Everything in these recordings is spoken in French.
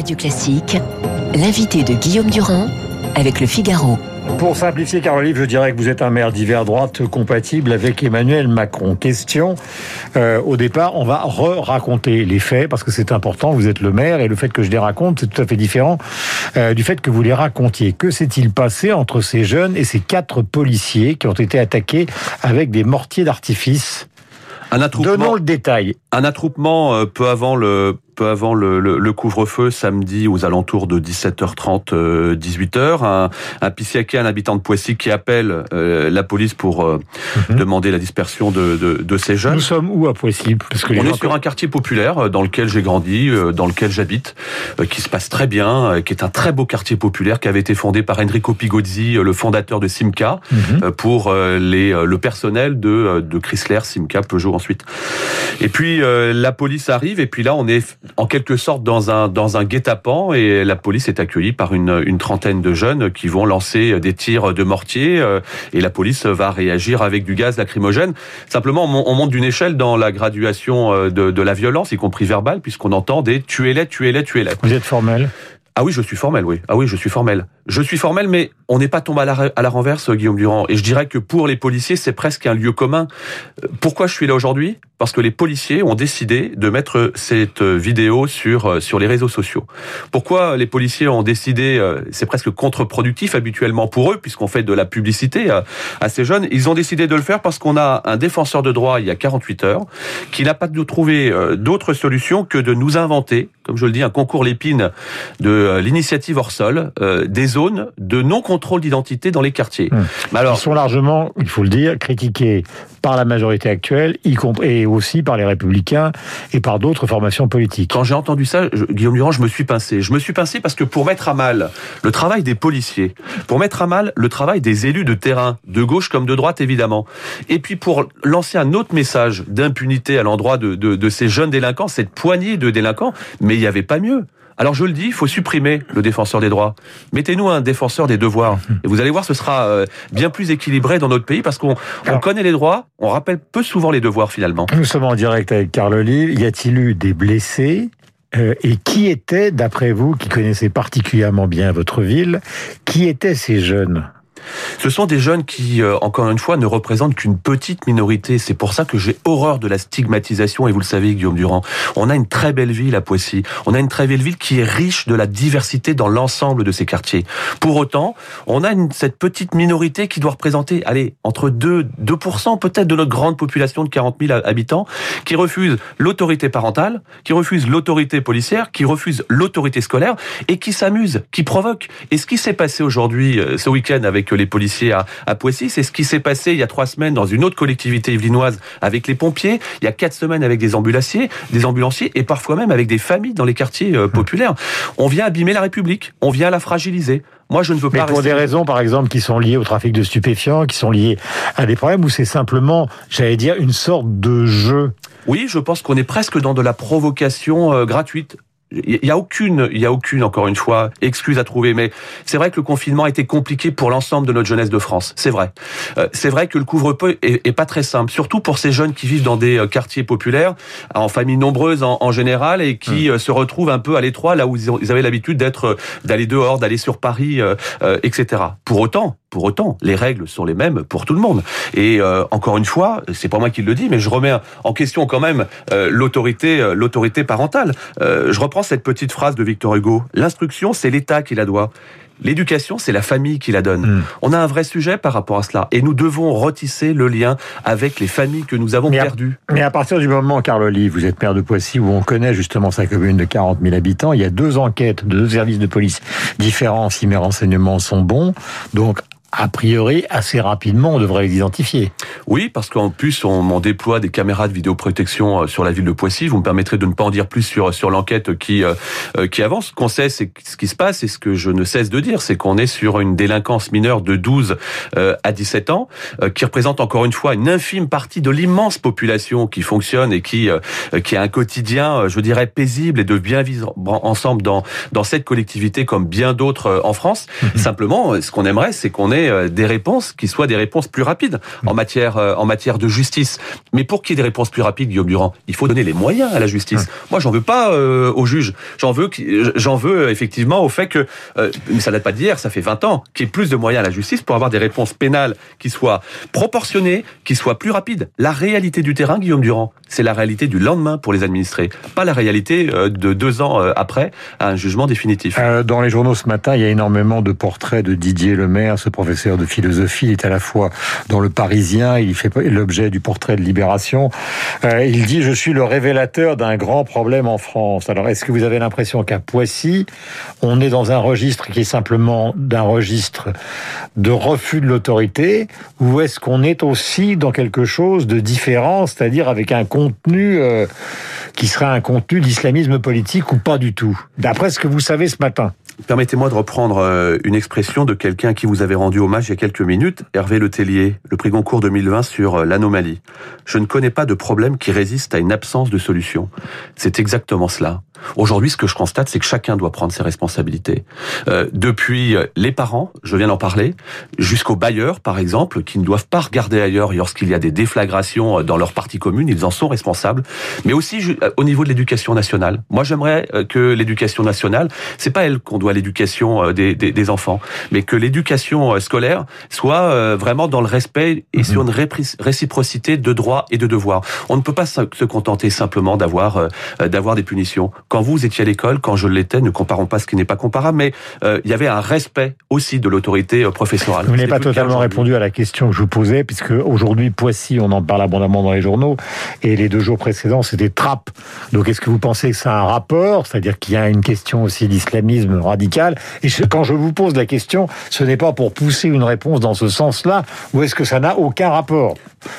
Radio Classique, l'invité de Guillaume Durand avec le Figaro. Pour simplifier, Caroline, je dirais que vous êtes un maire d'hiver droite compatible avec Emmanuel Macron. Question, euh, au départ, on va re-raconter les faits parce que c'est important, vous êtes le maire et le fait que je les raconte, c'est tout à fait différent euh, du fait que vous les racontiez. Que s'est-il passé entre ces jeunes et ces quatre policiers qui ont été attaqués avec des mortiers d'artifice? Un attroupement, Donnons le détail. Un attroupement euh, peu avant le peu avant le, le, le couvre-feu, samedi aux alentours de 17h30, 18h. Euh, un, un pissiaquet, un habitant de Poissy, qui appelle euh, la police pour euh, mhm. demander la dispersion de, de, de, ces jeunes. Nous sommes où à Poissy? Parce que On est sur un quartier populaire dans lequel j'ai grandi, dans lequel j'habite, qui se passe très bien, qui est un très beau quartier populaire qui avait été fondé par Enrico Pigozzi, le fondateur de Simca, mhm. pour les, le personnel de, de Chrysler, Simca, Peugeot ensuite. Et puis la police arrive et puis là on est en quelque sorte dans un dans un guet-apens et la police est accueillie par une, une trentaine de jeunes qui vont lancer des tirs de mortier euh, et la police va réagir avec du gaz lacrymogène. Simplement, on monte d'une échelle dans la graduation euh, de, de la violence, y compris verbale, puisqu'on entend des tuez-les, tuez-les, tuez-les. Vous êtes formel? Ah oui, je suis formel, oui. Ah oui, je suis formel. Je suis formel, mais on n'est pas tombé à la, renverse, Guillaume Durand. Et je dirais que pour les policiers, c'est presque un lieu commun. Euh, pourquoi je suis là aujourd'hui? Parce que les policiers ont décidé de mettre cette vidéo sur euh, sur les réseaux sociaux. Pourquoi les policiers ont décidé euh, C'est presque contre-productif habituellement pour eux, puisqu'on fait de la publicité à, à, ces jeunes. Ils ont décidé de le faire parce qu'on a un défenseur de droit il y a 48 heures qui n'a pas trouvé d'autre solution que de nous inventer, comme je le dis, un concours l'épine de l'initiative hors sol, des zones de non-contrôle d'identité dans les quartiers. Alors, Ils sont largement, il faut le dire, critiqués par la majorité actuelle, y compris et aussi par les républicains et par d'autres formations politiques. Quand j'ai entendu ça, Guillaume Durand, je me suis pincé. Je me suis pincé parce que pour mettre à mal le travail des policiers, pour mettre à mal le travail des élus de terrain, de gauche comme de droite évidemment, et puis pour lancer un autre message d'impunité à l'endroit de, de, de ces jeunes délinquants, cette poignée de délinquants, mais il n'y avait pas mieux. Alors je le dis, il faut supprimer le défenseur des droits. Mettez-nous un défenseur des devoirs. Et vous allez voir, ce sera euh, bien plus équilibré dans notre pays parce qu'on connaît les droits, on rappelle peu souvent les devoirs finalement. Nous sommes en direct avec Carl Olive. Y a-t-il eu des blessés? Euh, et qui étaient, d'après vous, qui connaissez particulièrement bien votre ville, qui étaient ces jeunes? Ce sont des jeunes qui, euh, encore une fois, ne représentent qu'une petite minorité. C'est pour ça que j'ai horreur de la stigmatisation, et vous le savez, Guillaume Durand. On a une très belle ville à Poissy. On a une très belle ville qui est riche de la diversité dans l'ensemble de ses quartiers. Pour autant, on a une, cette petite minorité qui doit représenter, allez, entre 2, 2% peut-être de notre grande population de 40 000 habitants, qui refuse l'autorité parentale, qui refuse l'autorité policière, qui refuse l'autorité scolaire, et qui s'amuse, qui provoque. Et ce qui s'est passé aujourd'hui, euh, ce week-end, avec les policiers à, à Poissy. C'est ce qui s'est passé il y a trois semaines dans une autre collectivité yvelinoise avec les pompiers, il y a quatre semaines avec des ambulanciers, des ambulanciers et parfois même avec des familles dans les quartiers euh, populaires. On vient abîmer la République, on vient la fragiliser. Moi, je ne veux pas. Mais pour des raisons, par exemple, qui sont liées au trafic de stupéfiants, qui sont liées à des problèmes, ou c'est simplement, j'allais dire, une sorte de jeu. Oui, je pense qu'on est presque dans de la provocation euh, gratuite il y a aucune, il y a aucune, encore une fois, excuse à trouver. Mais c'est vrai que le confinement a été compliqué pour l'ensemble de notre jeunesse de France. C'est vrai. Euh, c'est vrai que le couvre-feu est, pas très simple, surtout pour ces jeunes qui vivent dans des euh, quartiers populaires, en familles nombreuses en, général, et qui mmh. euh, se retrouvent un peu à l'étroit, là où ils avaient l'habitude d'être, d'aller dehors, d'aller sur Paris, etc. Pour autant, pour autant, les règles sont les mêmes pour tout le monde. Et encore une fois, c'est pas moi qui le dis, mais je remets en question quand même l'autorité, l'autorité parentale. je reprends cette petite phrase de Victor Hugo. L'instruction, c'est l'État qui la doit. L'éducation, c'est la famille qui la donne. Hmm. On a un vrai sujet par rapport à cela. Et nous devons retisser le lien avec les familles que nous avons perdues. mais à partir du moment, Carl Oli, vous êtes maire de Poissy, où on connaît justement sa commune de 40 000 habitants, il y a deux enquêtes de deux services de police différents si mes renseignements sont bons. Donc, a priori, assez rapidement, on devrait les identifier. Oui, parce qu'en plus, on, déploie des caméras de vidéoprotection euh, sur la ville de Poissy. Vous me permettrez de ne pas en dire plus sur sur l'enquête qui euh, euh, qui avance. Ce qu'on sait, c'est ce qui se passe, et ce que je ne cesse de dire, c'est qu'on est sur une délinquance mineure de 12 à 17 ans, qui représente encore une fois une infime partie de l'immense population qui fonctionne et qui qui a un quotidien, je dirais, paisible et de bien vivre ensemble dans dans cette collectivité comme bien d'autres en France. Mhm. Simplement, ce qu'on aimerait, c'est qu'on ait donner des réponses qui soient des réponses plus rapides en matière en matière de justice. Mais pour qu'il y ait des réponses plus rapides, Guillaume Durand, il faut donner les moyens à la justice. Moi, j'en veux pas aux juges. J'en veux j'en veux effectivement au fait que mais ça date pas d'hier, ça fait 20 ans qu'il y ait plus de moyens à la justice pour avoir des réponses pénales qui soient proportionnées, qui soient plus rapides. La réalité du terrain, Guillaume Durand, c'est la réalité du lendemain pour les administrés, pas la réalité de deux ans après un jugement définitif. dans les journaux ce matin, il y a énormément de portraits de Didier Lemaire, ce professeur de philosophie. Il est à la fois dans le Parisien, il fait l'objet du portrait de Libération. Euh, il dit je suis le révélateur d'un grand problème en France. Alors est-ce que vous avez l'impression qu'à Poissy, on est dans un registre qui est simplement d'un registre de refus de l'autorité, ou est-ce qu'on est aussi dans quelque chose de différent, c'est-à-dire avec un contenu euh, qui serait un contenu d'islamisme politique ou pas du tout, d'après ce que vous savez ce matin Permettez-moi de reprendre euh, une expression de quelqu'un qui vous avait rendu hommage il y a quelques minutes, Hervé Letellier, le prix Goncourt 2020 sur euh, l'anomalie. Je ne connais pas de problème qui résiste à une absence de solution. C'est exactement cela. Aujourd'hui, ce que je constate, c'est que chacun doit prendre ses responsabilités. Euh, depuis les parents, je viens d'en parler, jusqu'aux bailleurs, par exemple, qui ne doivent pas regarder ailleurs lorsqu'il y a des déflagrations euh, dans leur partie commune, ils en sont responsables. Mais aussi euh, au niveau de l'éducation nationale. Moi, j'aimerais euh, que l'éducation nationale, c'est pas elle qu'on doit l'éducation des, des, des, enfants, mais que l'éducation scolaire soit vraiment dans le respect et sur une réciprocité de droits et de devoirs. On ne peut pas se contenter simplement d'avoir d'avoir des punitions quand vous étiez à l'école, quand je l'étais, ne comparons pas ce qui n'est pas comparable, mais euh, il y avait un respect aussi de l'autorité euh, professorale. Vous n'avez pas totalement répondu à la question que je vous posais, puisque aujourd'hui, Poissy, on en parle abondamment dans les journaux, et les deux jours précédents, c'était Trappe. Donc est-ce que vous pensez que ça a un rapport, c'est-à-dire qu'il y a une question aussi d'islamisme radical. Et quand je vous pose la question, ce n'est pas pour pousser une réponse dans ce sens-là, ou est-ce que ça n'a aucun rapport?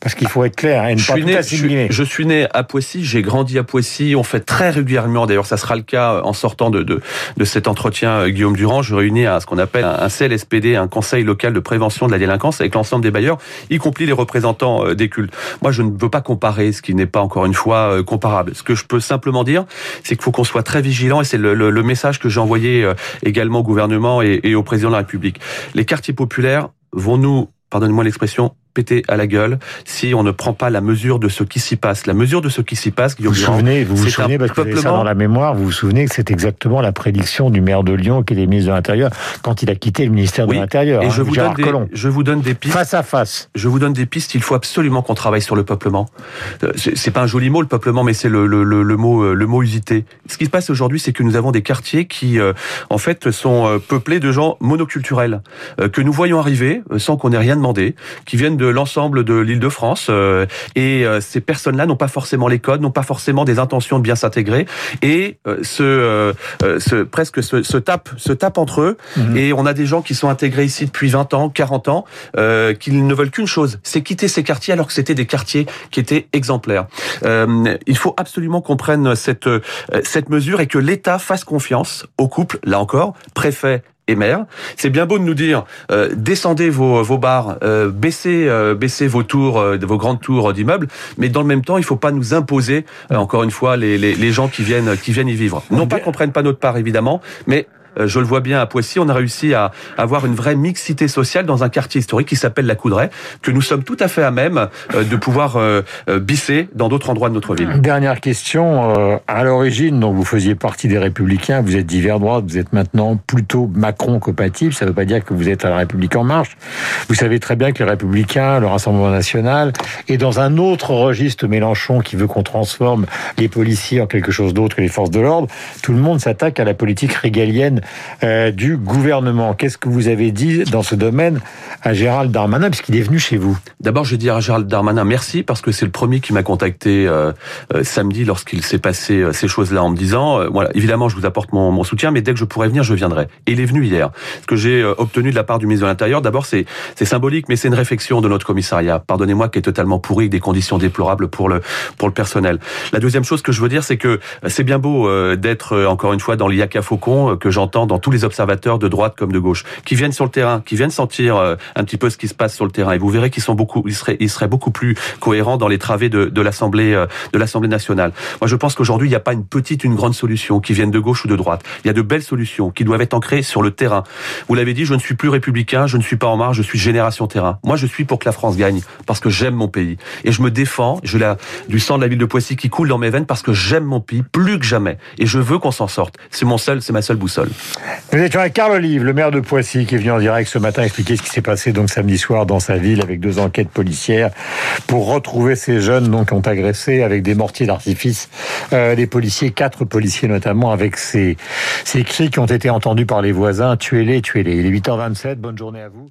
Parce qu'il faut être clair, hein, et ne je, pas suis né, je, je, suis né à Poissy, j'ai grandi à Poissy, on fait très régulièrement D'ailleurs, ça sera le cas en sortant de, de, de cet entretien, euh, Guillaume Durand. Je réunis à ce qu'on appelle un CLSPD, un Conseil local de prévention de la délinquance, avec l'ensemble des bailleurs, y compris les représentants euh, des cultes. Moi, je ne veux pas comparer ce qui n'est pas encore une fois euh, comparable. Ce que je peux simplement dire, c'est qu'il faut qu'on soit très vigilant, et c'est le, le, le, message que j'ai envoyé également au gouvernement et, et au président de la République. Les quartiers populaires vont nous, pardonnez-moi l'expression, péter à la gueule si on ne prend pas la mesure de ce qui s'y passe. La mesure de ce qui s'y passe, Guillaume Vous vous souvenez, vous vous souvenez, parce que vous avez ça dans la mémoire, vous vous souvenez que c'est exactement la prédiction du maire de Lyon, qui est ministre de l'Intérieur, quand il a quitté le ministère oui, de l'Intérieur. Et hein, je, vous donne des, je vous donne des pistes. Face à face. Je vous donne des pistes. Il faut absolument qu'on travaille sur le peuplement. Euh, c'est pas un joli mot, le peuplement, mais c'est le, le, le, le, mot, euh, le mot usité. Ce qui se passe aujourd'hui, c'est que nous avons des quartiers qui, euh, en fait, sont peuplés de gens monoculturels, que nous voyons arriver sans qu'on ait rien demandé, qui viennent de l'ensemble de l'Île-de-France. Euh, et euh, ces personnes-là n'ont pas forcément les codes, n'ont pas forcément des intentions de bien s'intégrer et euh, se, se presque se, se tapent se tapent entre eux. Mmh. Et on a des gens qui sont intégrés ici depuis 20 ans, 40 ans, euh, qui ne veulent qu'une chose, c'est quitter ces quartiers alors que c'était des quartiers qui étaient exemplaires. Euh, il faut absolument qu'on prenne cette cette mesure et que l'État fasse confiance aux couples, là encore, préfet et maire. C'est bien beau de nous dire euh, descendez vos, vos bars, euh, baissez, euh, baissez vos tours, euh, vos grandes tours d'immeubles, mais dans le même temps, il faut pas nous imposer euh, encore une fois les, les, les, gens qui viennent qui viennent y vivre. Non pas qu'on prenne pas notre part évidemment, mais je le vois bien à Poissy, on a réussi à avoir une vraie mixité sociale dans un quartier historique qui s'appelle la Coudray, que nous sommes tout à fait à même euh, de pouvoir euh, bisser dans d'autres endroits de notre ville. Dernière question. À l'origine, donc vous faisiez partie des Républicains, vous êtes divers droite, vous êtes maintenant plutôt Macron compatible. Ça ne veut pas dire que vous êtes à la République en marche. Vous savez très bien que les Républicains, le Rassemblement national, est dans un autre registre Mélenchon qui veut qu'on transforme les policiers en quelque chose d'autre que les forces de l'ordre. Tout le monde s'attaque à la politique régalienne euh, du gouvernement. Qu'est-ce que vous avez dit dans ce domaine à Gérald Darmanin, puisqu'il est venu chez vous D'abord, je dis à Gérald Darmanin merci, parce que c'est le premier qui m'a contacté euh, euh, samedi lorsqu'il s'est passé euh, ces choses-là en me disant, voilà, évidemment, je vous apporte mon, mon, soutien, mais dès que je pourrai venir, je viendrai. Et il est venu hier. Ce que j'ai obtenu de la part du ministre de l'Intérieur, d'abord, c'est symbolique, mais c'est une réflexion de notre commissariat. Pardonnez-moi, qui est totalement pourri, avec des conditions déplorables pour le pour le personnel. La deuxième chose que je veux dire, c'est que c'est bien beau d'être encore une fois dans l'IACA Faucon, que j'entends j'entends dans tous les observateurs de droite comme de gauche, qui viennent sur le terrain, qui viennent sentir euh, un petit peu ce qui se passe sur le terrain. Et vous verrez qu'ils sont beaucoup, ils seraient, ils seraient beaucoup plus cohérents dans les travées de, de l'Assemblée, euh, de l'Assemblée nationale. Moi, je pense qu'aujourd'hui, il n'y a pas une petite, une grande solution qui vienne de gauche ou de droite. Il y a de belles solutions qui doivent être ancrées sur le terrain. Vous l'avez dit, je ne suis plus républicain, je ne suis pas en marge, je suis génération terrain. Moi, je suis pour que la France gagne parce que j'aime mon pays et je me défends. Je la du sang de la ville de Poissy qui coule dans mes veines parce que j'aime mon pays plus que jamais et je veux qu'on s'en sorte. C'est mon seul, c'est ma seule boussole. Nous étions avec Carl Olive, le maire de Poissy, qui est venu en direct ce matin expliquer ce qui s'est passé donc samedi soir dans sa ville avec deux enquêtes policières pour retrouver ces jeunes donc qui ont agressé avec des mortiers d'artifice euh, policiers, quatre policiers notamment, avec ces, ces cris qui ont été entendus par les voisins. Tuez-les, tuez-les. Il est 8h27. Bonne journée à vous.